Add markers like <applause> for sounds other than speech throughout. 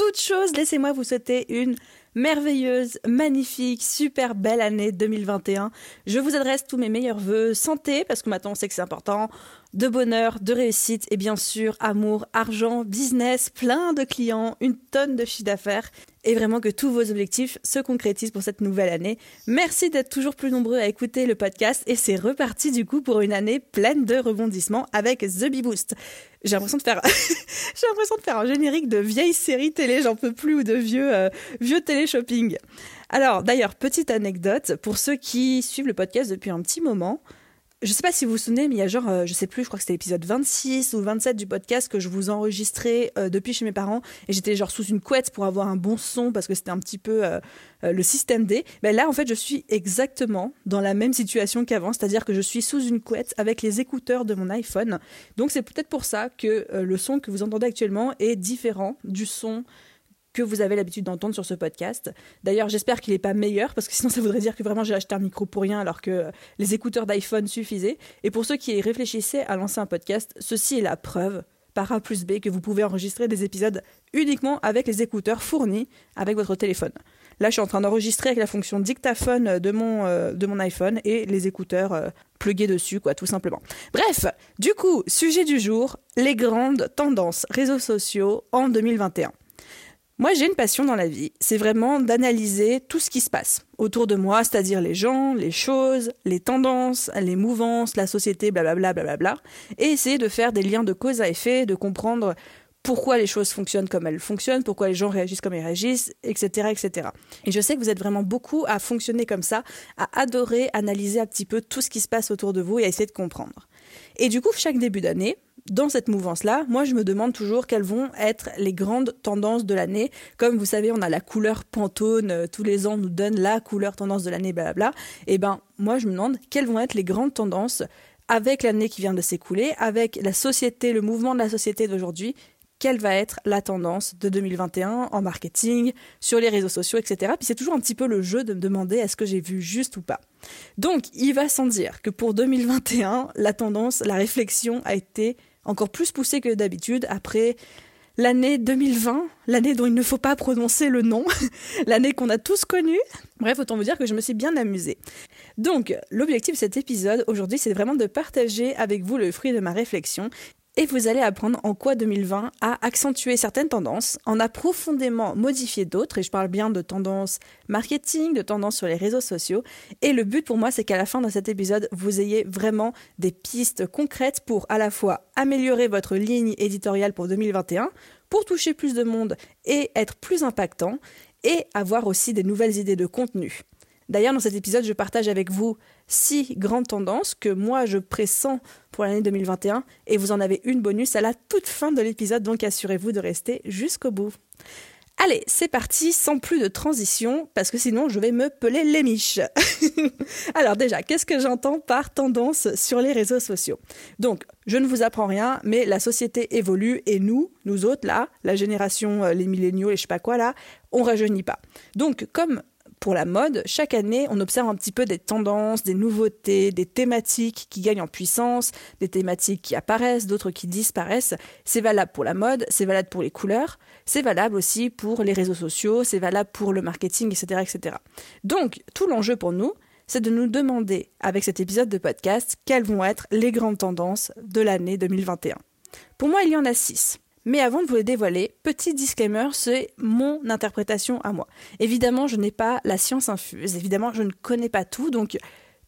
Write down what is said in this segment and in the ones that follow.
toute chose, laissez-moi vous souhaiter une merveilleuse, magnifique, super belle année 2021. Je vous adresse tous mes meilleurs voeux, santé, parce que maintenant on sait que c'est important, de bonheur, de réussite et bien sûr amour, argent, business, plein de clients, une tonne de chiffre d'affaires et vraiment que tous vos objectifs se concrétisent pour cette nouvelle année. Merci d'être toujours plus nombreux à écouter le podcast et c'est reparti du coup pour une année pleine de rebondissements avec The Bee Boost. J'ai l'impression de faire <laughs> j'ai l'impression de faire un générique de vieille série télé, j'en peux plus ou de vieux euh, vieux télé shopping. Alors d'ailleurs, petite anecdote pour ceux qui suivent le podcast depuis un petit moment, je sais pas si vous vous souvenez, mais il y a genre, euh, je sais plus, je crois que c'était l'épisode 26 ou 27 du podcast que je vous enregistrais euh, depuis chez mes parents et j'étais genre sous une couette pour avoir un bon son parce que c'était un petit peu euh, le système D. Ben là, en fait, je suis exactement dans la même situation qu'avant, c'est-à-dire que je suis sous une couette avec les écouteurs de mon iPhone. Donc c'est peut-être pour ça que le son que vous entendez actuellement est différent du son que vous avez l'habitude d'entendre sur ce podcast. D'ailleurs, j'espère qu'il n'est pas meilleur, parce que sinon ça voudrait dire que vraiment j'ai acheté un micro pour rien alors que les écouteurs d'iPhone suffisaient. Et pour ceux qui réfléchissaient à lancer un podcast, ceci est la preuve par A plus B que vous pouvez enregistrer des épisodes uniquement avec les écouteurs fournis avec votre téléphone. Là, je suis en train d'enregistrer avec la fonction dictaphone de mon, euh, de mon iPhone et les écouteurs euh, plugués dessus, quoi, tout simplement. Bref, du coup, sujet du jour, les grandes tendances réseaux sociaux en 2021. Moi, j'ai une passion dans la vie, c'est vraiment d'analyser tout ce qui se passe autour de moi, c'est-à-dire les gens, les choses, les tendances, les mouvances, la société, blablabla, blablabla, et essayer de faire des liens de cause à effet, de comprendre pourquoi les choses fonctionnent comme elles fonctionnent, pourquoi les gens réagissent comme ils réagissent, etc., etc. Et je sais que vous êtes vraiment beaucoup à fonctionner comme ça, à adorer analyser un petit peu tout ce qui se passe autour de vous et à essayer de comprendre. Et du coup, chaque début d'année, dans cette mouvance-là, moi je me demande toujours quelles vont être les grandes tendances de l'année. Comme vous savez, on a la couleur Pantone, euh, tous les ans on nous donne la couleur tendance de l'année, blablabla. Et eh ben moi je me demande quelles vont être les grandes tendances avec l'année qui vient de s'écouler, avec la société, le mouvement de la société d'aujourd'hui, quelle va être la tendance de 2021 en marketing, sur les réseaux sociaux, etc. Puis c'est toujours un petit peu le jeu de me demander est-ce que j'ai vu juste ou pas? Donc il va sans dire que pour 2021, la tendance, la réflexion a été encore plus poussé que d'habitude après l'année 2020, l'année dont il ne faut pas prononcer le nom, <laughs> l'année qu'on a tous connue. Bref, autant vous dire que je me suis bien amusée. Donc, l'objectif de cet épisode aujourd'hui, c'est vraiment de partager avec vous le fruit de ma réflexion et vous allez apprendre en quoi 2020 a accentué certaines tendances, en a profondément modifié d'autres, et je parle bien de tendances marketing, de tendances sur les réseaux sociaux. Et le but pour moi, c'est qu'à la fin de cet épisode, vous ayez vraiment des pistes concrètes pour à la fois améliorer votre ligne éditoriale pour 2021, pour toucher plus de monde et être plus impactant, et avoir aussi des nouvelles idées de contenu. D'ailleurs, dans cet épisode, je partage avec vous six grandes tendances que moi je pressens pour l'année 2021 et vous en avez une bonus à la toute fin de l'épisode, donc assurez-vous de rester jusqu'au bout. Allez, c'est parti, sans plus de transition, parce que sinon je vais me peler les miches. <laughs> Alors déjà, qu'est-ce que j'entends par tendance sur les réseaux sociaux? Donc, je ne vous apprends rien, mais la société évolue et nous, nous autres là, la génération, euh, les milléniaux et je sais pas quoi là, on rajeunit pas. Donc, comme pour la mode, chaque année, on observe un petit peu des tendances, des nouveautés, des thématiques qui gagnent en puissance, des thématiques qui apparaissent, d'autres qui disparaissent. C'est valable pour la mode, c'est valable pour les couleurs, c'est valable aussi pour les réseaux sociaux, c'est valable pour le marketing, etc., etc. Donc, tout l'enjeu pour nous, c'est de nous demander, avec cet épisode de podcast, quelles vont être les grandes tendances de l'année 2021. Pour moi, il y en a six. Mais avant de vous les dévoiler, petit disclaimer, c'est mon interprétation à moi. Évidemment, je n'ai pas la science infuse, évidemment, je ne connais pas tout, donc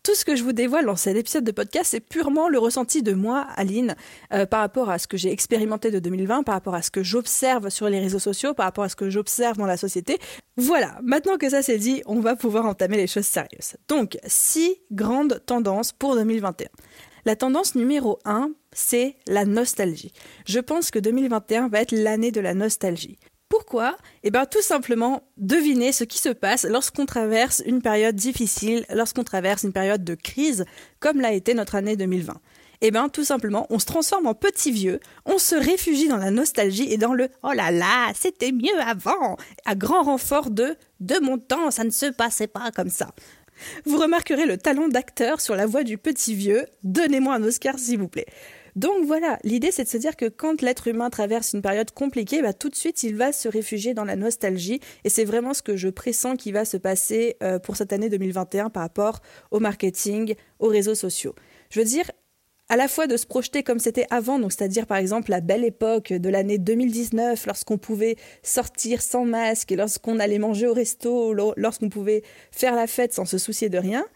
tout ce que je vous dévoile dans cet épisode de podcast, c'est purement le ressenti de moi, Aline, euh, par rapport à ce que j'ai expérimenté de 2020, par rapport à ce que j'observe sur les réseaux sociaux, par rapport à ce que j'observe dans la société. Voilà, maintenant que ça c'est dit, on va pouvoir entamer les choses sérieuses. Donc, six grandes tendances pour 2021. La tendance numéro 1, c'est la nostalgie. Je pense que 2021 va être l'année de la nostalgie. Pourquoi? Eh bien tout simplement deviner ce qui se passe lorsqu'on traverse une période difficile, lorsqu'on traverse une période de crise, comme l'a été notre année 2020. Eh bien tout simplement, on se transforme en petit vieux, on se réfugie dans la nostalgie et dans le ⁇ Oh là là, c'était mieux avant !⁇ à grand renfort de ⁇ De mon temps, ça ne se passait pas comme ça ⁇ Vous remarquerez le talent d'acteur sur la voix du petit vieux, donnez-moi un Oscar s'il vous plaît. Donc voilà, l'idée c'est de se dire que quand l'être humain traverse une période compliquée, bah, tout de suite il va se réfugier dans la nostalgie et c'est vraiment ce que je pressens qui va se passer euh, pour cette année 2021 par rapport au marketing, aux réseaux sociaux. Je veux dire, à la fois de se projeter comme c'était avant, donc c'est-à-dire par exemple la belle époque de l'année 2019, lorsqu'on pouvait sortir sans masque, lorsqu'on allait manger au resto, lorsqu'on pouvait faire la fête sans se soucier de rien.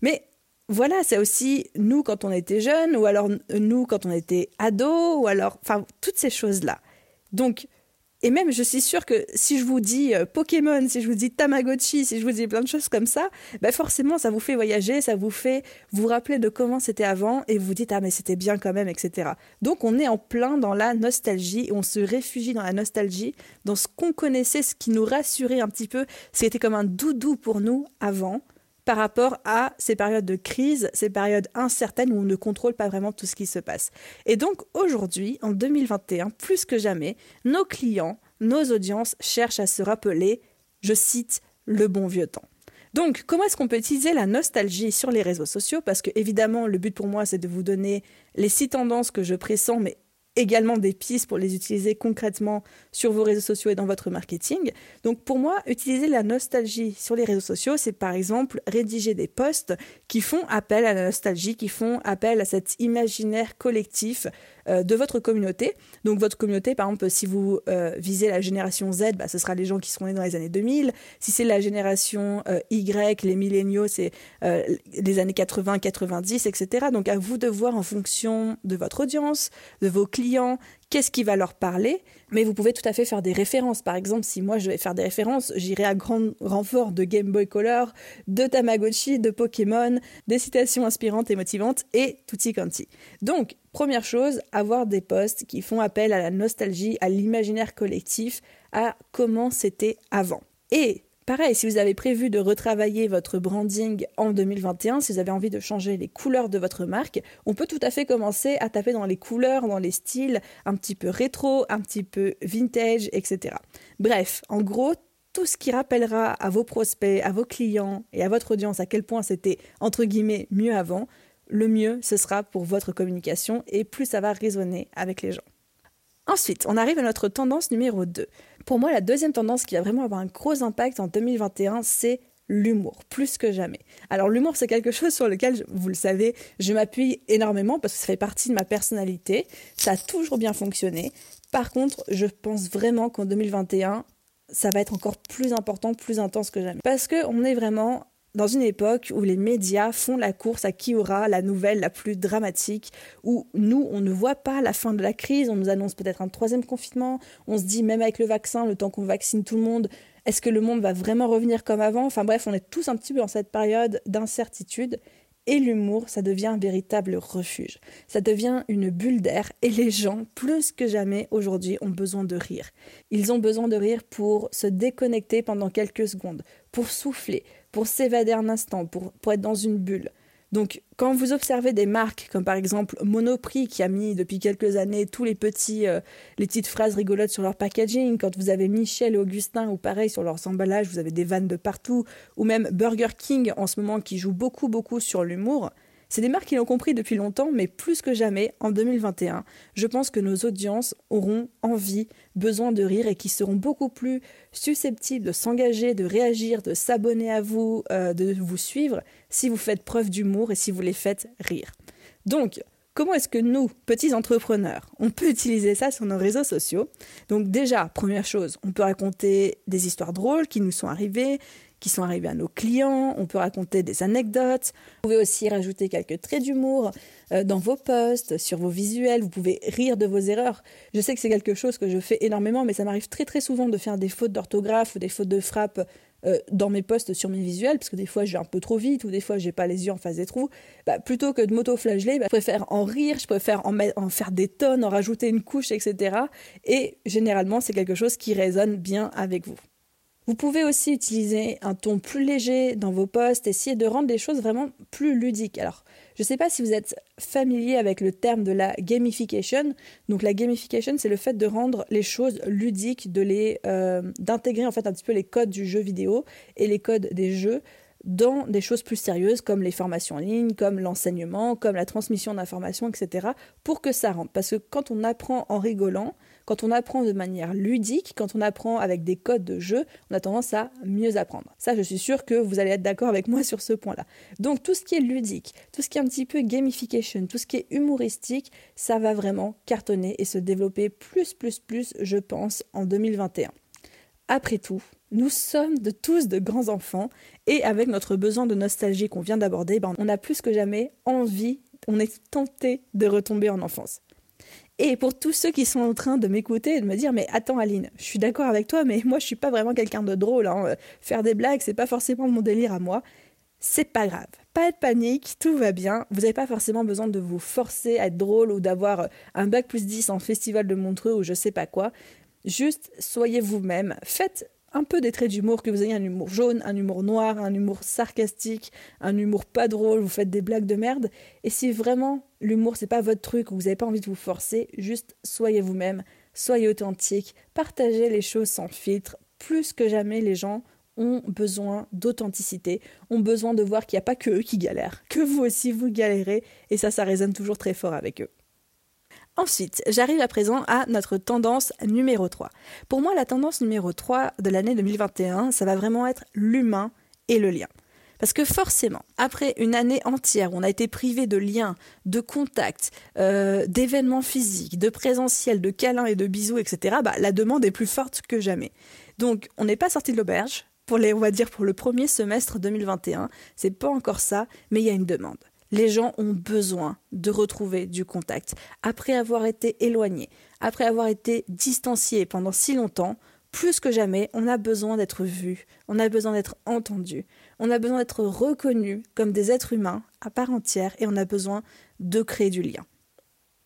Mais voilà, c'est aussi nous quand on était jeunes, ou alors nous quand on était ados, ou alors, enfin, toutes ces choses-là. Donc, et même, je suis sûre que si je vous dis euh, Pokémon, si je vous dis Tamagotchi, si je vous dis plein de choses comme ça, ben forcément, ça vous fait voyager, ça vous fait vous rappeler de comment c'était avant, et vous dites, ah, mais c'était bien quand même, etc. Donc, on est en plein dans la nostalgie, on se réfugie dans la nostalgie, dans ce qu'on connaissait, ce qui nous rassurait un petit peu, c'était comme un doudou pour nous avant par rapport à ces périodes de crise, ces périodes incertaines où on ne contrôle pas vraiment tout ce qui se passe. Et donc aujourd'hui, en 2021, plus que jamais, nos clients, nos audiences cherchent à se rappeler, je cite, le bon vieux temps. Donc, comment est-ce qu'on peut utiliser la nostalgie sur les réseaux sociaux? Parce que, évidemment, le but pour moi, c'est de vous donner les six tendances que je pressens, mais également des pistes pour les utiliser concrètement sur vos réseaux sociaux et dans votre marketing. Donc pour moi, utiliser la nostalgie sur les réseaux sociaux, c'est par exemple rédiger des posts qui font appel à la nostalgie, qui font appel à cet imaginaire collectif euh, de votre communauté. Donc votre communauté, par exemple, si vous euh, visez la génération Z, bah, ce sera les gens qui seront nés dans les années 2000. Si c'est la génération euh, Y, les milléniaux, c'est les années 80, 90, etc. Donc à vous de voir en fonction de votre audience, de vos clients, qu'est-ce qui va leur parler, mais vous pouvez tout à fait faire des références. Par exemple, si moi je vais faire des références, j'irai à grand renfort de Game Boy Color, de Tamagotchi, de Pokémon, des citations inspirantes et motivantes et tutti quanti. Donc, première chose, avoir des posts qui font appel à la nostalgie, à l'imaginaire collectif, à comment c'était avant. Et Pareil, si vous avez prévu de retravailler votre branding en 2021, si vous avez envie de changer les couleurs de votre marque, on peut tout à fait commencer à taper dans les couleurs, dans les styles un petit peu rétro, un petit peu vintage, etc. Bref, en gros, tout ce qui rappellera à vos prospects, à vos clients et à votre audience à quel point c'était entre guillemets mieux avant, le mieux ce sera pour votre communication et plus ça va résonner avec les gens. Ensuite, on arrive à notre tendance numéro 2. Pour moi, la deuxième tendance qui va vraiment avoir un gros impact en 2021, c'est l'humour, plus que jamais. Alors l'humour, c'est quelque chose sur lequel, vous le savez, je m'appuie énormément parce que ça fait partie de ma personnalité. Ça a toujours bien fonctionné. Par contre, je pense vraiment qu'en 2021, ça va être encore plus important, plus intense que jamais. Parce qu'on est vraiment dans une époque où les médias font la course à qui aura la nouvelle la plus dramatique, où nous, on ne voit pas la fin de la crise, on nous annonce peut-être un troisième confinement, on se dit même avec le vaccin, le temps qu'on vaccine tout le monde, est-ce que le monde va vraiment revenir comme avant? Enfin bref, on est tous un petit peu dans cette période d'incertitude. Et l'humour, ça devient un véritable refuge. Ça devient une bulle d'air et les gens, plus que jamais aujourd'hui, ont besoin de rire. Ils ont besoin de rire pour se déconnecter pendant quelques secondes, pour souffler, pour s'évader un instant, pour, pour être dans une bulle. Donc, quand vous observez des marques comme par exemple Monoprix qui a mis depuis quelques années tous les petits, euh, les petites phrases rigolotes sur leur packaging, quand vous avez Michel et Augustin ou pareil sur leurs emballages, vous avez des vannes de partout, ou même Burger King en ce moment qui joue beaucoup beaucoup sur l'humour, c'est des marques qui l'ont compris depuis longtemps, mais plus que jamais, en 2021, je pense que nos audiences auront envie, besoin de rire et qui seront beaucoup plus susceptibles de s'engager, de réagir, de s'abonner à vous, euh, de vous suivre, si vous faites preuve d'humour et si vous les faites rire. Donc, Comment est-ce que nous, petits entrepreneurs, on peut utiliser ça sur nos réseaux sociaux? Donc déjà, première chose, on peut raconter des histoires drôles qui nous sont arrivées, qui sont arrivés à nos clients, on peut raconter des anecdotes, vous pouvez aussi rajouter quelques traits d'humour euh, dans vos posts, sur vos visuels, vous pouvez rire de vos erreurs. Je sais que c'est quelque chose que je fais énormément, mais ça m'arrive très très souvent de faire des fautes d'orthographe ou des fautes de frappe euh, dans mes posts sur mes visuels, parce que des fois je vais un peu trop vite ou des fois j'ai pas les yeux en face des trous, bah, plutôt que de m'auto-flageller, bah, je préfère en rire, je préfère en, en faire des tonnes, en rajouter une couche, etc. Et généralement, c'est quelque chose qui résonne bien avec vous. Vous pouvez aussi utiliser un ton plus léger dans vos posts, essayer de rendre les choses vraiment plus ludiques. Alors, je ne sais pas si vous êtes familier avec le terme de la gamification. Donc la gamification, c'est le fait de rendre les choses ludiques, euh, d'intégrer en fait un petit peu les codes du jeu vidéo et les codes des jeux dans des choses plus sérieuses comme les formations en ligne, comme l'enseignement, comme la transmission d'informations, etc. pour que ça rentre. Parce que quand on apprend en rigolant, quand on apprend de manière ludique, quand on apprend avec des codes de jeu, on a tendance à mieux apprendre. Ça, je suis sûre que vous allez être d'accord avec moi <laughs> sur ce point-là. Donc tout ce qui est ludique, tout ce qui est un petit peu gamification, tout ce qui est humoristique, ça va vraiment cartonner et se développer plus, plus, plus, je pense, en 2021. Après tout, nous sommes de tous de grands enfants et avec notre besoin de nostalgie qu'on vient d'aborder, ben, on a plus que jamais envie, on est tenté de retomber en enfance. Et pour tous ceux qui sont en train de m'écouter et de me dire mais attends Aline, je suis d'accord avec toi, mais moi je suis pas vraiment quelqu'un de drôle. Hein. Faire des blagues, c'est pas forcément mon délire à moi. C'est pas grave, pas de panique, tout va bien. Vous n'avez pas forcément besoin de vous forcer à être drôle ou d'avoir un bac plus 10 en festival de Montreux ou je sais pas quoi. Juste soyez vous-même, faites un peu des traits d'humour, que vous ayez un humour jaune, un humour noir, un humour sarcastique, un humour pas drôle, vous faites des blagues de merde. Et si vraiment l'humour c'est pas votre truc ou vous n'avez pas envie de vous forcer, juste soyez vous-même, soyez authentique, partagez les choses sans filtre. Plus que jamais, les gens ont besoin d'authenticité, ont besoin de voir qu'il n'y a pas que eux qui galèrent, que vous aussi vous galérez, et ça, ça résonne toujours très fort avec eux. Ensuite, j'arrive à présent à notre tendance numéro 3. Pour moi, la tendance numéro 3 de l'année 2021, ça va vraiment être l'humain et le lien. Parce que forcément, après une année entière où on a été privé de liens, de contacts, euh, d'événements physiques, de présentiels, de câlins et de bisous, etc., bah, la demande est plus forte que jamais. Donc, on n'est pas sorti de l'auberge pour les, on va dire, pour le premier semestre 2021. C'est pas encore ça, mais il y a une demande. Les gens ont besoin de retrouver du contact. Après avoir été éloignés, après avoir été distanciés pendant si longtemps, plus que jamais, on a besoin d'être vu, on a besoin d'être entendu, on a besoin d'être reconnu comme des êtres humains à part entière et on a besoin de créer du lien.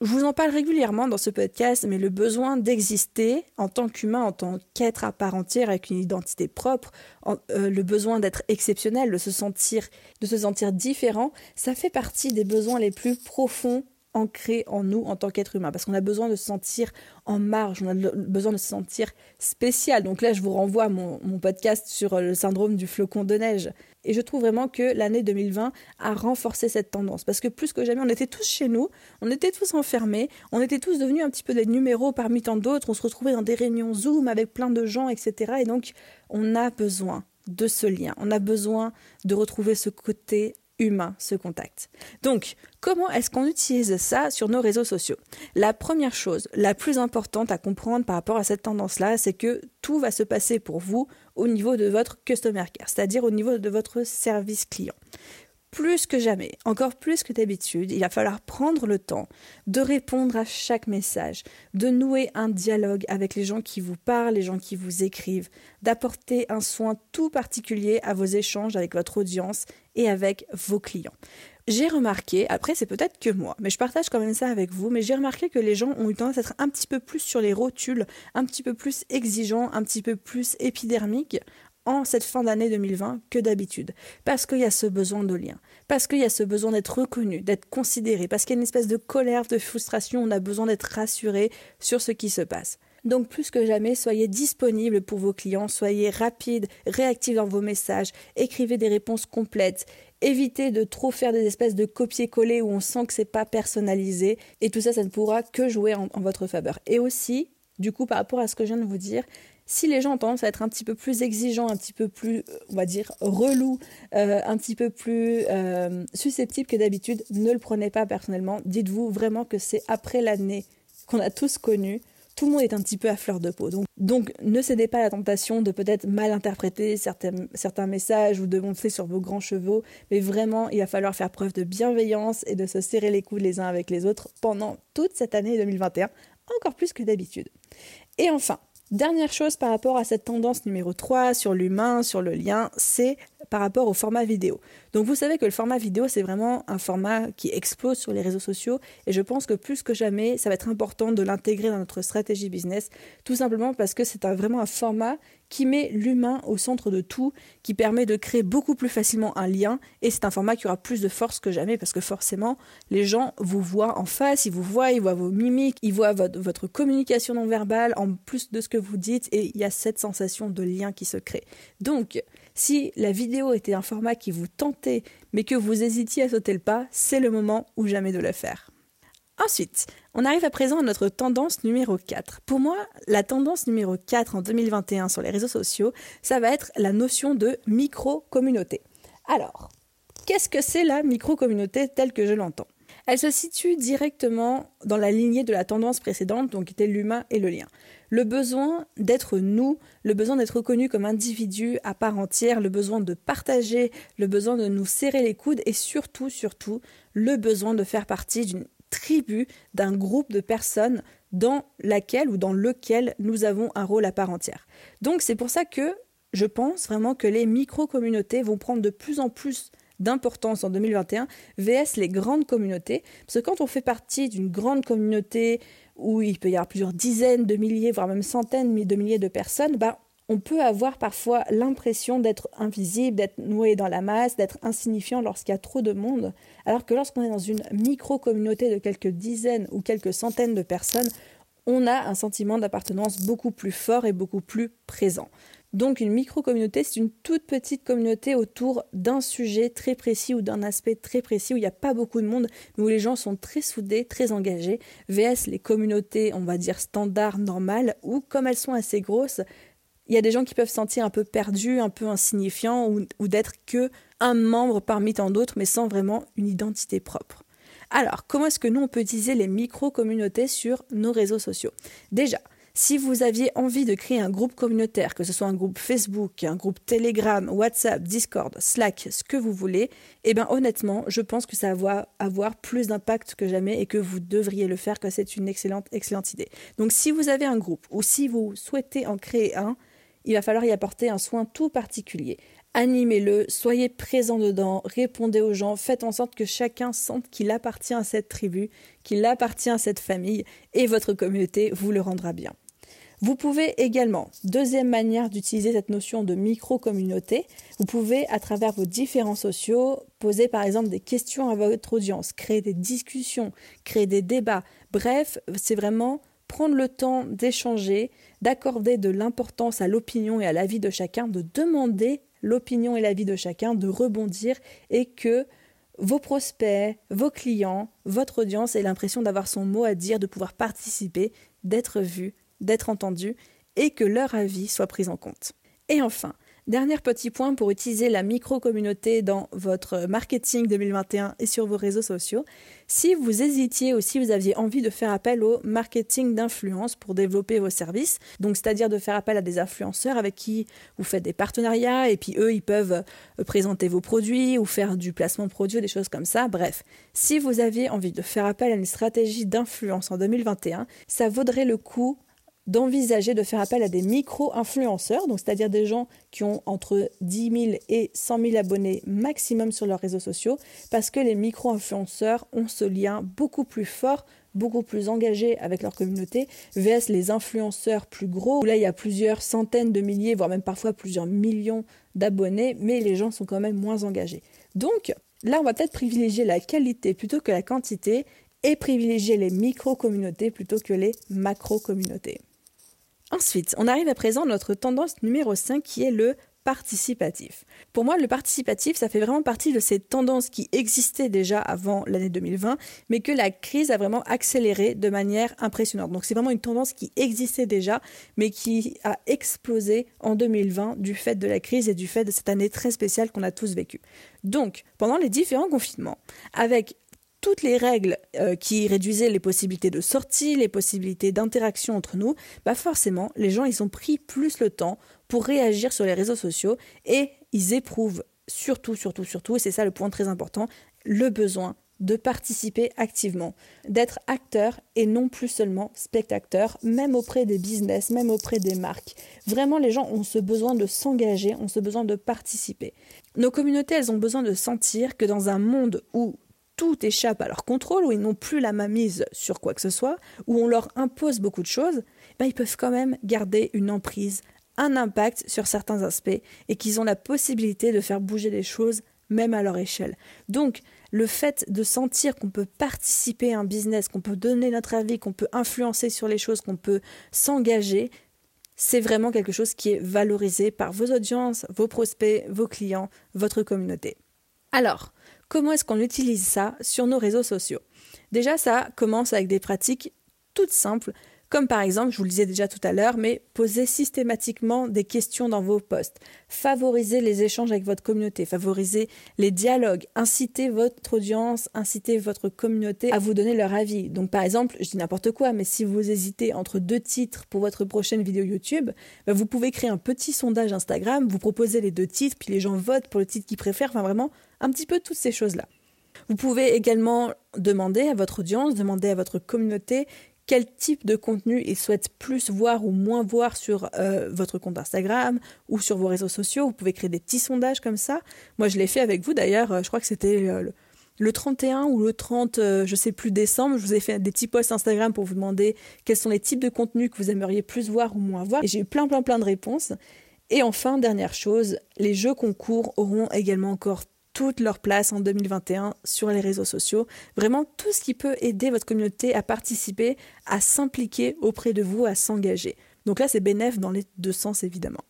Je vous en parle régulièrement dans ce podcast, mais le besoin d'exister en tant qu'humain, en tant qu'être à part entière avec une identité propre, euh, le besoin d'être exceptionnel, de se sentir, de se sentir différent, ça fait partie des besoins les plus profonds ancré en nous en tant qu'être humain, parce qu'on a besoin de se sentir en marge, on a besoin de se sentir spécial. Donc là, je vous renvoie à mon, podcast sur le syndrome du flocon de neige. Et je trouve vraiment que l'année 2020 a renforcé cette tendance, parce que plus que jamais, on était tous chez nous, on était tous enfermés, on était tous devenus un petit peu des numéros parmi tant d'autres, on se retrouvait dans des réunions Zoom avec plein de gens, etc. Et donc, on a besoin de ce lien, on a besoin de retrouver ce côté humain, ce contact. Donc, comment est-ce qu'on utilise ça sur nos réseaux sociaux? La première chose, la plus importante à comprendre par rapport à cette tendance-là, c'est que tout va se passer pour vous au niveau de votre customer care, c'est-à-dire au niveau de votre service client plus que jamais, encore plus que d'habitude, il va falloir prendre le temps de répondre à chaque message, de nouer un dialogue avec les gens qui vous parlent, les gens qui vous écrivent, d'apporter un soin tout particulier à vos échanges avec votre audience et avec vos clients. J'ai remarqué, après c'est peut-être que moi, mais je partage quand même ça avec vous, mais j'ai remarqué que les gens ont eu tendance à être un petit peu plus sur les rotules, un petit peu plus exigeants, un petit peu plus épidermiques en cette fin d'année 2020 que d'habitude. Parce qu'il y a ce besoin de lien, parce qu'il y a ce besoin d'être reconnu, d'être considéré, parce qu'il y a une espèce de colère, de frustration, on a besoin d'être rassuré sur ce qui se passe. Donc plus que jamais, soyez disponible pour vos clients, soyez rapide, réactif dans vos messages, écrivez des réponses complètes, évitez de trop faire des espèces de copier-coller où on sent que c'est pas personnalisé. Et tout ça ça ne pourra que jouer en, en votre faveur. Et aussi, du coup par rapport à ce que je viens de vous dire, si les gens ont tendance à être un petit peu plus exigeants, un petit peu plus, on va dire, relous, euh, un petit peu plus euh, susceptibles que d'habitude, ne le prenez pas personnellement. Dites-vous vraiment que c'est après l'année qu'on a tous connu. Tout le monde est un petit peu à fleur de peau. Donc, donc ne cédez pas à la tentation de peut-être mal interpréter certains, certains messages ou de montrer sur vos grands chevaux. Mais vraiment, il va falloir faire preuve de bienveillance et de se serrer les coudes les uns avec les autres pendant toute cette année 2021, encore plus que d'habitude. Et enfin, Dernière chose par rapport à cette tendance numéro 3 sur l'humain, sur le lien, c'est par rapport au format vidéo. Donc vous savez que le format vidéo, c'est vraiment un format qui explose sur les réseaux sociaux et je pense que plus que jamais, ça va être important de l'intégrer dans notre stratégie business, tout simplement parce que c'est vraiment un format qui met l'humain au centre de tout, qui permet de créer beaucoup plus facilement un lien et c'est un format qui aura plus de force que jamais parce que forcément, les gens vous voient en face, ils vous voient, ils voient vos mimiques, ils voient votre, communication non verbale en plus de ce que vous dites et il y a cette sensation de lien qui se crée. Donc, si la vidéo était un format qui vous tentait, mais que vous hésitiez à sauter le pas, c'est le moment ou jamais de le faire. Ensuite, on arrive à présent à notre tendance numéro 4. Pour moi, la tendance numéro 4 en 2021 sur les réseaux sociaux, ça va être la notion de micro-communauté. Alors, qu'est-ce que c'est la micro-communauté telle que je l'entends? Elle se situe directement dans la lignée de la tendance précédente, donc était l'humain et le lien le besoin d'être nous, le besoin d'être reconnu comme individu à part entière, le besoin de partager, le besoin de nous serrer les coudes et surtout, surtout, le besoin de faire partie d'une tribu, d'un groupe de personnes dans laquelle ou dans lequel nous avons un rôle à part entière. Donc c'est pour ça que je pense vraiment que les micro-communautés vont prendre de plus en plus d'importance en 2021 VS les grandes communautés. Parce que quand on fait partie d'une grande communauté où il peut y avoir plusieurs dizaines de milliers, voire même centaines de milliers de personnes, bah, on peut avoir parfois l'impression d'être invisible, d'être noué dans la masse, d'être insignifiant lorsqu'il y a trop de monde, alors que lorsqu'on est dans une micro-communauté de quelques dizaines ou quelques centaines de personnes, on a un sentiment d'appartenance beaucoup plus fort et beaucoup plus présent. Donc une micro-communauté, c'est une toute petite communauté autour d'un sujet très précis ou d'un aspect très précis où il n'y a pas beaucoup de monde, mais où les gens sont très soudés, très engagés. VS les communautés, on va dire standard, normales, où comme elles sont assez grosses, il y a des gens qui peuvent se sentir un peu perdus, un peu insignifiants, ou, ou d'être que un membre parmi tant d'autres, mais sans vraiment une identité propre. Alors, comment est-ce que nous, on peut utiliser les micro-communautés sur nos réseaux sociaux? Déjà, si vous aviez envie de créer un groupe communautaire, que ce soit un groupe Facebook, un groupe Telegram, WhatsApp, Discord, Slack, ce que vous voulez, eh bien honnêtement, je pense que ça va avoir plus d'impact que jamais et que vous devriez le faire, que c'est une excellente, excellente idée. Donc si vous avez un groupe ou si vous souhaitez en créer un, il va falloir y apporter un soin tout particulier. Animez-le, soyez présent dedans, répondez aux gens, faites en sorte que chacun sente qu'il appartient à cette tribu, qu'il appartient à cette famille, et votre communauté vous le rendra bien. Vous pouvez également, deuxième manière d'utiliser cette notion de micro-communauté, vous pouvez, à travers vos différents sociaux, poser par exemple des questions à votre audience, créer des discussions, créer des débats. Bref, c'est vraiment prendre le temps d'échanger, d'accorder de l'importance à l'opinion et à l'avis de chacun, de demander l'opinion et l'avis de chacun, de rebondir et que vos prospects, vos clients, votre audience aient l'impression d'avoir son mot à dire, de pouvoir participer, d'être vu, d'être entendu et que leur avis soit pris en compte. Et enfin, Dernier petit point pour utiliser la micro-communauté dans votre marketing 2021 et sur vos réseaux sociaux. Si vous hésitiez ou si vous aviez envie de faire appel au marketing d'influence pour développer vos services, donc c'est-à-dire de faire appel à des influenceurs avec qui vous faites des partenariats et puis eux, ils peuvent euh, présenter vos produits ou faire du placement de produits, des choses comme ça. Bref, si vous aviez envie de faire appel à une stratégie d'influence en 2021, ça vaudrait le coup d'envisager de faire appel à des micro-influenceurs, donc c'est-à-dire des gens qui ont entre 10 000 et 100 000 abonnés maximum sur leurs réseaux sociaux, parce que les micro-influenceurs ont ce lien beaucoup plus fort, beaucoup plus engagé avec leur communauté, vs les influenceurs plus gros, où là il y a plusieurs centaines de milliers, voire même parfois plusieurs millions d'abonnés, mais les gens sont quand même moins engagés. Donc là, on va peut-être privilégier la qualité plutôt que la quantité et privilégier les micro-communautés plutôt que les macro-communautés. Ensuite, on arrive à présent à notre tendance numéro 5 qui est le participatif. Pour moi, le participatif, ça fait vraiment partie de ces tendances qui existaient déjà avant l'année 2020, mais que la crise a vraiment accéléré de manière impressionnante. Donc c'est vraiment une tendance qui existait déjà, mais qui a explosé en 2020 du fait de la crise et du fait de cette année très spéciale qu'on a tous vécue. Donc, pendant les différents confinements, avec toutes les règles euh, qui réduisaient les possibilités de sortie, les possibilités d'interaction entre nous, bah forcément, les gens, ils ont pris plus le temps pour réagir sur les réseaux sociaux et ils éprouvent surtout, surtout, surtout, et c'est ça le point très important, le besoin de participer activement, d'être acteur et non plus seulement spectateur, même auprès des business, même auprès des marques. Vraiment, les gens ont ce besoin de s'engager, ont ce besoin de participer. Nos communautés, elles ont besoin de sentir que dans un monde où tout échappe à leur contrôle, où ils n'ont plus la mise sur quoi que ce soit, où on leur impose beaucoup de choses, ben ils peuvent quand même garder une emprise, un impact sur certains aspects et qu'ils ont la possibilité de faire bouger les choses même à leur échelle. Donc, le fait de sentir qu'on peut participer à un business, qu'on peut donner notre avis, qu'on peut influencer sur les choses, qu'on peut s'engager, c'est vraiment quelque chose qui est valorisé par vos audiences, vos prospects, vos clients, votre communauté. Alors, comment est-ce qu'on utilise ça sur nos réseaux sociaux? Déjà, ça commence avec des pratiques toutes simples comme par exemple, je vous le disais déjà tout à l'heure, mais posez systématiquement des questions dans vos posts. Favorisez les échanges avec votre communauté, favorisez les dialogues, incitez votre audience, incitez votre communauté à vous donner leur avis. Donc par exemple, je dis n'importe quoi, mais si vous hésitez entre deux titres pour votre prochaine vidéo YouTube, bah, vous pouvez créer un petit sondage Instagram, vous proposez les deux titres, puis les gens votent pour le titre qu'ils préfèrent, enfin vraiment un petit peu toutes ces choses-là. Vous pouvez également demander à votre audience, demander à votre communauté quel type de contenu ils souhaitent plus voir ou moins voir sur euh, votre compte Instagram ou sur vos réseaux sociaux. Vous pouvez créer des petits sondages comme ça. Moi, je l'ai fait avec vous d'ailleurs. Euh, je crois que c'était euh, le, 31 ou le 30, je sais plus, décembre. Je vous ai fait des petits posts Instagram pour vous demander quels sont les types de contenus que vous aimeriez plus voir ou moins voir. Et j'ai eu plein, plein, plein de réponses. Et enfin, dernière chose, les jeux concours auront également encore toute leur place en 2021 sur les réseaux sociaux. Vraiment tout ce qui peut aider votre communauté à participer, à s'impliquer auprès de vous, à s'engager. Donc là, c'est bénéf dans les deux sens évidemment.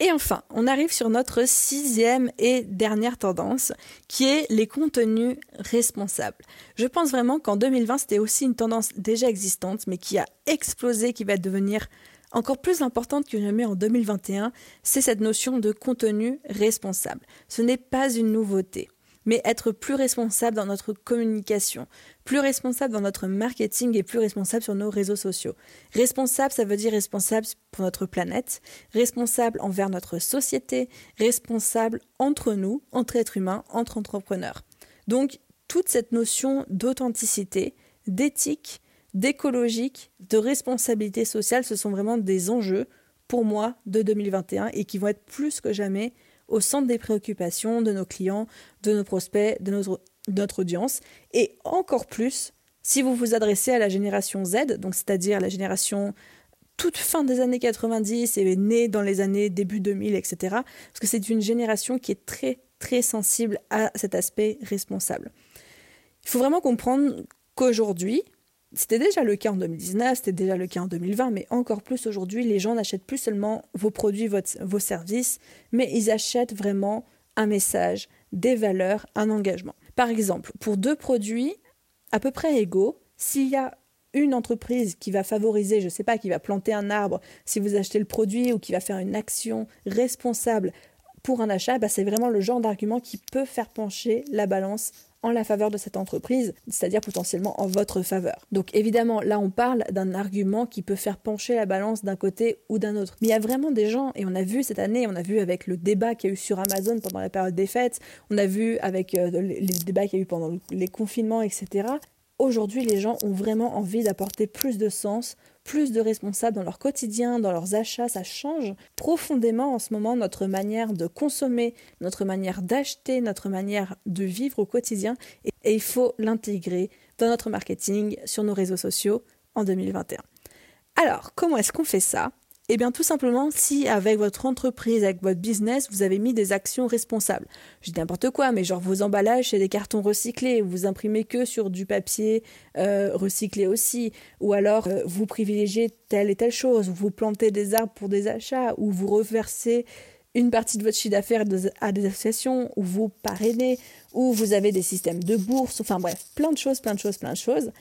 Et enfin, on arrive sur notre sixième et dernière tendance, qui est les contenus responsables. Je pense vraiment qu'en 2020, c'était aussi une tendance déjà existante, mais qui a explosé, qui va devenir encore plus importante que jamais en 2021, c'est cette notion de contenu responsable. Ce n'est pas une nouveauté, mais être plus responsable dans notre communication, plus responsable dans notre marketing et plus responsable sur nos réseaux sociaux. Responsable, ça veut dire responsable pour notre planète, responsable envers notre société, responsable entre nous, entre êtres humains, entre entrepreneurs. Donc, toute cette notion d'authenticité, d'éthique, d'écologique, de responsabilité sociale, ce sont vraiment des enjeux pour moi de 2021 et qui vont être plus que jamais au centre des préoccupations de nos clients, de nos prospects, de notre, audience et encore plus si vous vous adressez à la génération Z, donc c'est-à-dire la génération toute fin des années 90 et née dans les années début 2000, etc. Parce que c'est une génération qui est très très sensible à cet aspect responsable. Il faut vraiment comprendre qu'aujourd'hui, c'était déjà le cas en 2019, c'était déjà le cas en 2020, mais encore plus aujourd'hui, les gens n'achètent plus seulement vos produits, vos services, mais ils achètent vraiment un message, des valeurs, un engagement. Par exemple, pour deux produits à peu près égaux, s'il y a une entreprise qui va favoriser, je ne sais pas, qui va planter un arbre si vous achetez le produit ou qui va faire une action responsable pour un achat, bah c'est vraiment le genre d'argument qui peut faire pencher la balance en la faveur de cette entreprise, c'est-à-dire potentiellement en votre faveur. Donc évidemment, là on parle d'un argument qui peut faire pencher la balance d'un côté ou d'un autre. Mais il y a vraiment des gens, et on a vu cette année, on a vu avec le débat qu'il y a eu sur Amazon pendant la période des fêtes, on a vu avec euh, les débats qu'il y a eu pendant les confinements, etc. Aujourd'hui, les gens ont vraiment envie d'apporter plus de sens, plus de responsables dans leur quotidien, dans leurs achats. Ça change profondément en ce moment notre manière de consommer, notre manière d'acheter, notre manière de vivre au quotidien. Et, il faut l'intégrer dans notre marketing, sur nos réseaux sociaux en 2021. Alors, comment est-ce qu'on fait ça? Eh bien, tout simplement, si avec votre entreprise, avec votre business, vous avez mis des actions responsables. Je dis n'importe quoi, mais genre vos emballages, c'est des cartons recyclés, vous imprimez que sur du papier euh, recyclé aussi, ou alors euh, vous privilégiez telle et telle chose, vous plantez des arbres pour des achats, ou vous reversez une partie de votre chiffre d'affaires à des associations, ou vous parrainez, ou vous avez des systèmes de bourse, enfin bref, plein de choses, plein de choses, plein de choses.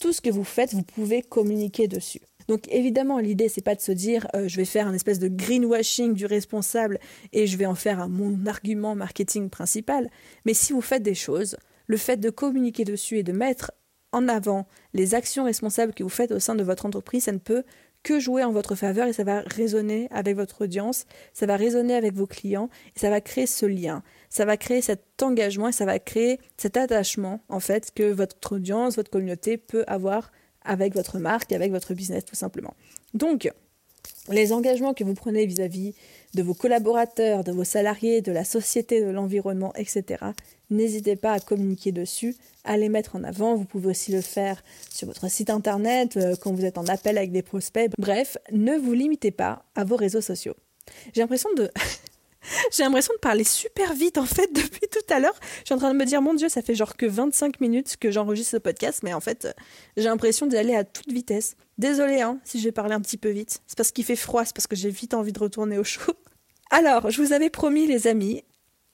Tout ce que vous faites, vous pouvez communiquer dessus. Donc évidemment, l'idée c'est pas de se dire euh, je vais faire un espèce de greenwashing du responsable et je vais en faire mon argument marketing principal, mais si vous faites des choses, le fait de communiquer dessus et de mettre en avant les actions responsables que vous faites au sein de votre entreprise, ça ne peut que jouer en votre faveur et ça va résonner avec votre audience, ça va résonner avec vos clients et ça va créer ce lien, ça va créer cet engagement et ça va créer cet attachement en fait que votre audience, votre communauté peut avoir avec votre marque, avec votre business tout simplement. Donc, les engagements que vous prenez vis-à-vis de vos collaborateurs, de vos salariés, de la société, de l'environnement, etc., n'hésitez pas à communiquer dessus, à les mettre en avant. Vous pouvez aussi le faire sur votre site internet, euh, quand vous êtes en appel avec des prospects. Bref, ne vous limitez pas à vos réseaux sociaux. J'ai l'impression de... <laughs> <laughs> J'ai l'impression de parler super vite en fait <laughs> depuis tout à l'heure. Je suis en train de me dire mon dieu, ça fait genre que 25 minutes que j'enregistre ce podcast, mais en fait, j'ai l'impression d'aller à toute vitesse. Désolée hein, si j'ai parlé un petit peu vite. C'est parce qu'il fait froid, c'est parce que j'ai vite envie de retourner au chaud. <laughs> Alors, je vous avais promis les amis,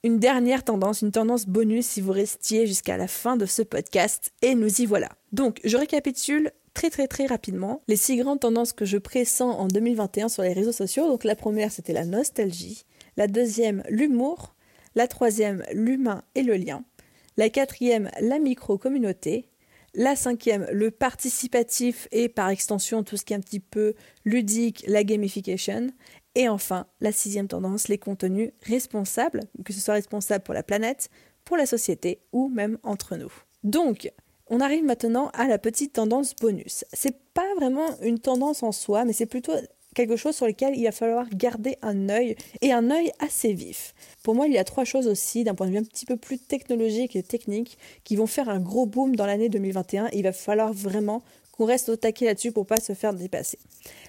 une dernière tendance, une tendance bonus si vous restiez jusqu'à la fin de ce podcast, et nous y voilà. Donc, je récapitule très très très rapidement les six grandes tendances que je pressens en 2021 sur les réseaux sociaux. Donc la première, c'était la nostalgie la deuxième l'humour, la troisième l'humain et le lien, la quatrième la micro-communauté, la cinquième le participatif et par extension tout ce qui est un petit peu ludique, la gamification, et enfin la sixième tendance, les contenus responsables, que ce soit responsable pour la planète, pour la société ou même entre nous. Donc, on arrive maintenant à la petite tendance bonus. C'est pas vraiment une tendance en soi, mais c'est plutôt quelque chose sur lequel il va falloir garder un œil et un œil assez vif. Pour moi, il y a trois choses aussi, d'un point de vue un petit peu plus technologique et technique, qui vont faire un gros boom dans l'année 2021 et il va falloir vraiment qu'on reste au taquet là-dessus pour pas se faire dépasser.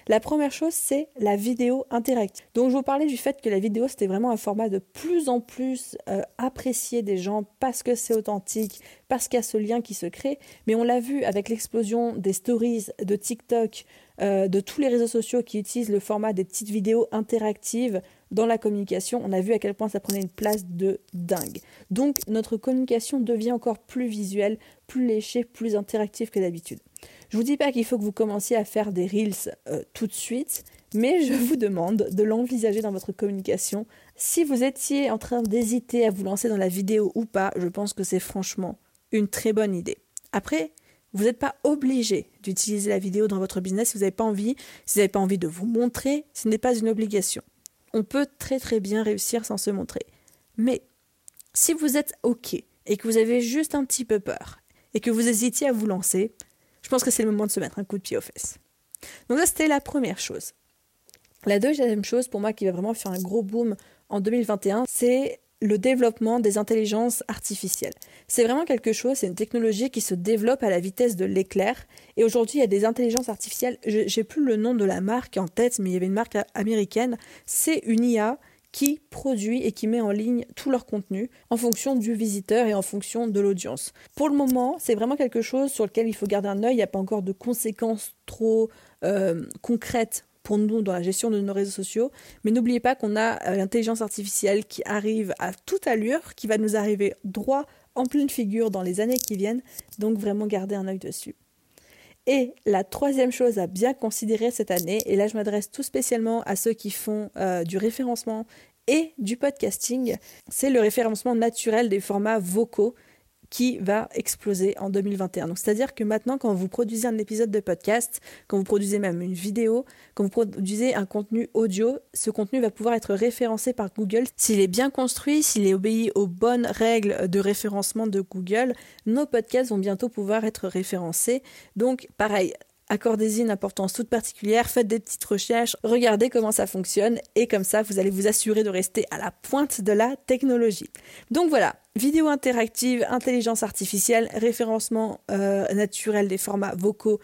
La première chose, c'est la vidéo interactive. Donc je vous parlais du fait que la vidéo, c'était vraiment un format de plus en plus euh, apprécié des gens parce que c'est authentique, parce qu'il y a ce lien qui se crée. Mais on l'a vu avec l'explosion des stories de TikTok, euh, de tous les réseaux sociaux qui utilisent le format des petites vidéos interactives dans la communication, on a vu à quel point ça prenait une place de dingue. Donc notre communication devient encore plus visuelle, plus léchée, plus interactive que d'habitude. Je vous dis pas qu'il faut que vous commenciez à faire des reels euh, tout de suite, mais je vous demande de l'envisager dans votre communication. Si vous étiez en train d'hésiter à vous lancer dans la vidéo ou pas, je pense que c'est franchement une très bonne idée. Après, vous n'êtes pas obligé d'utiliser la vidéo dans votre business si vous n'avez pas envie, si vous n'avez pas envie de vous montrer, ce n'est pas une obligation. On peut très très bien réussir sans se montrer. Mais si vous êtes OK et que vous avez juste un petit peu peur et que vous hésitiez à vous lancer, je pense que c'est le moment de se mettre un coup de pied aux fesses. Donc ça c'était la première chose. La deuxième chose pour moi qui va vraiment faire un gros boom en 2021, c'est le développement des intelligences artificielles. C'est vraiment quelque chose, c'est une technologie qui se développe à la vitesse de l'éclair. Et aujourd'hui, il y a des intelligences artificielles, j'ai plus le nom de la marque en tête, mais il y avait une marque américaine. C'est une IA qui produit et qui met en ligne tout leur contenu en fonction du visiteur et en fonction de l'audience. Pour le moment, c'est vraiment quelque chose sur lequel il faut garder un œil. Il n'y a pas encore de conséquences trop euh, concrètes pour nous dans la gestion de nos réseaux sociaux. Mais n'oubliez pas qu'on a euh, l'intelligence artificielle qui arrive à toute allure, qui va nous arriver droit en pleine figure dans les années qui viennent. Donc vraiment garder un œil dessus. Et la troisième chose à bien considérer cette année, et là je m'adresse tout spécialement à ceux qui font euh, du référencement et du podcasting, c'est le référencement naturel des formats vocaux qui va exploser en 2021. Donc c'est-à-dire que maintenant quand vous produisez un épisode de podcast, quand vous produisez même une vidéo, quand vous produisez un contenu audio, ce contenu va pouvoir être référencé par Google. S'il est bien construit, s'il est obéi aux bonnes règles de référencement de Google, nos podcasts vont bientôt pouvoir être référencés. Donc pareil, accordez-y une importance toute particulière, faites des petites recherches, regardez comment ça fonctionne et comme ça vous allez vous assurer de rester à la pointe de la technologie. Donc voilà, vidéo interactive, intelligence artificielle, référencement euh, naturel des formats vocaux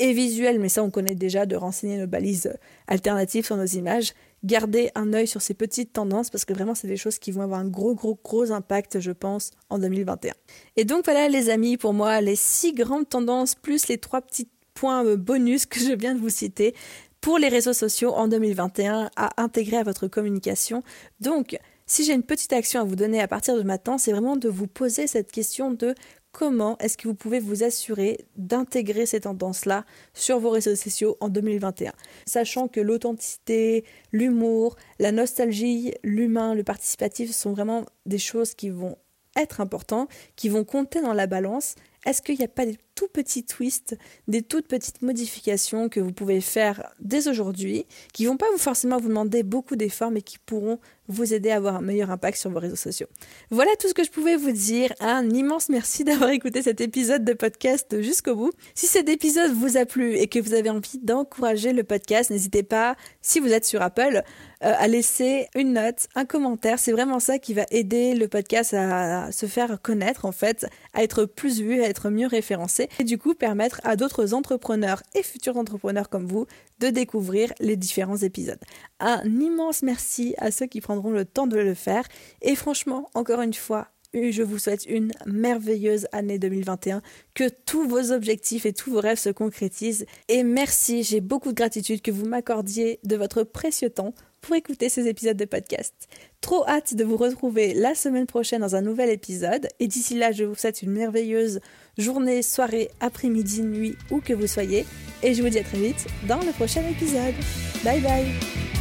et visuels, mais ça on connaît déjà de renseigner nos balises alternatives sur nos images. Gardez un œil sur ces petites tendances parce que vraiment c'est des choses qui vont avoir un gros gros gros impact je pense en 2021. Et donc voilà les amis pour moi les six grandes tendances plus les trois petites point euh, bonus que je viens de vous citer pour les réseaux sociaux en 2021 à intégrer à votre communication. Donc, si j'ai une petite action à vous donner à partir de maintenant, c'est vraiment de vous poser cette question de comment est-ce que vous pouvez vous assurer d'intégrer ces tendances-là sur vos réseaux sociaux en 2021. Sachant que l'authenticité, l'humour, la nostalgie, l'humain, le participatif sont vraiment des choses qui vont être importants, qui vont compter dans la balance est-ce qu'il n'y a pas des tout petits twists, des toutes petites modifications que vous pouvez faire dès aujourd'hui, qui vont pas vous forcément vous demander beaucoup d'efforts, mais qui pourront vous aider à avoir un meilleur impact sur vos réseaux sociaux? Voilà tout ce que je pouvais vous dire. Un immense merci <laughs> d'avoir écouté cet épisode de podcast jusqu'au bout. Si cet épisode vous a plu et que vous avez envie d'encourager le podcast, n'hésitez pas, si vous êtes sur Apple, euh, à laisser une note, un commentaire. C'est vraiment ça qui va aider le podcast à se faire connaître, en fait, à être plus vu, mieux référencé et du coup permettre à d'autres entrepreneurs et futurs entrepreneurs comme vous de découvrir les différents épisodes. Un immense merci à ceux qui prendront le temps de le faire et franchement, encore une fois, je vous souhaite une merveilleuse année 2021, que tous vos objectifs et tous vos rêves se concrétisent. Et merci, j'ai beaucoup de gratitude que vous m'accordiez de votre précieux temps pour écouter ces épisodes de podcast. Trop hâte de vous retrouver la semaine prochaine dans un nouvel épisode. Et d'ici là, je vous souhaite une merveilleuse journée, soirée, après-midi, nuit, où que vous soyez. Et je vous dis à très vite dans le prochain épisode. Bye bye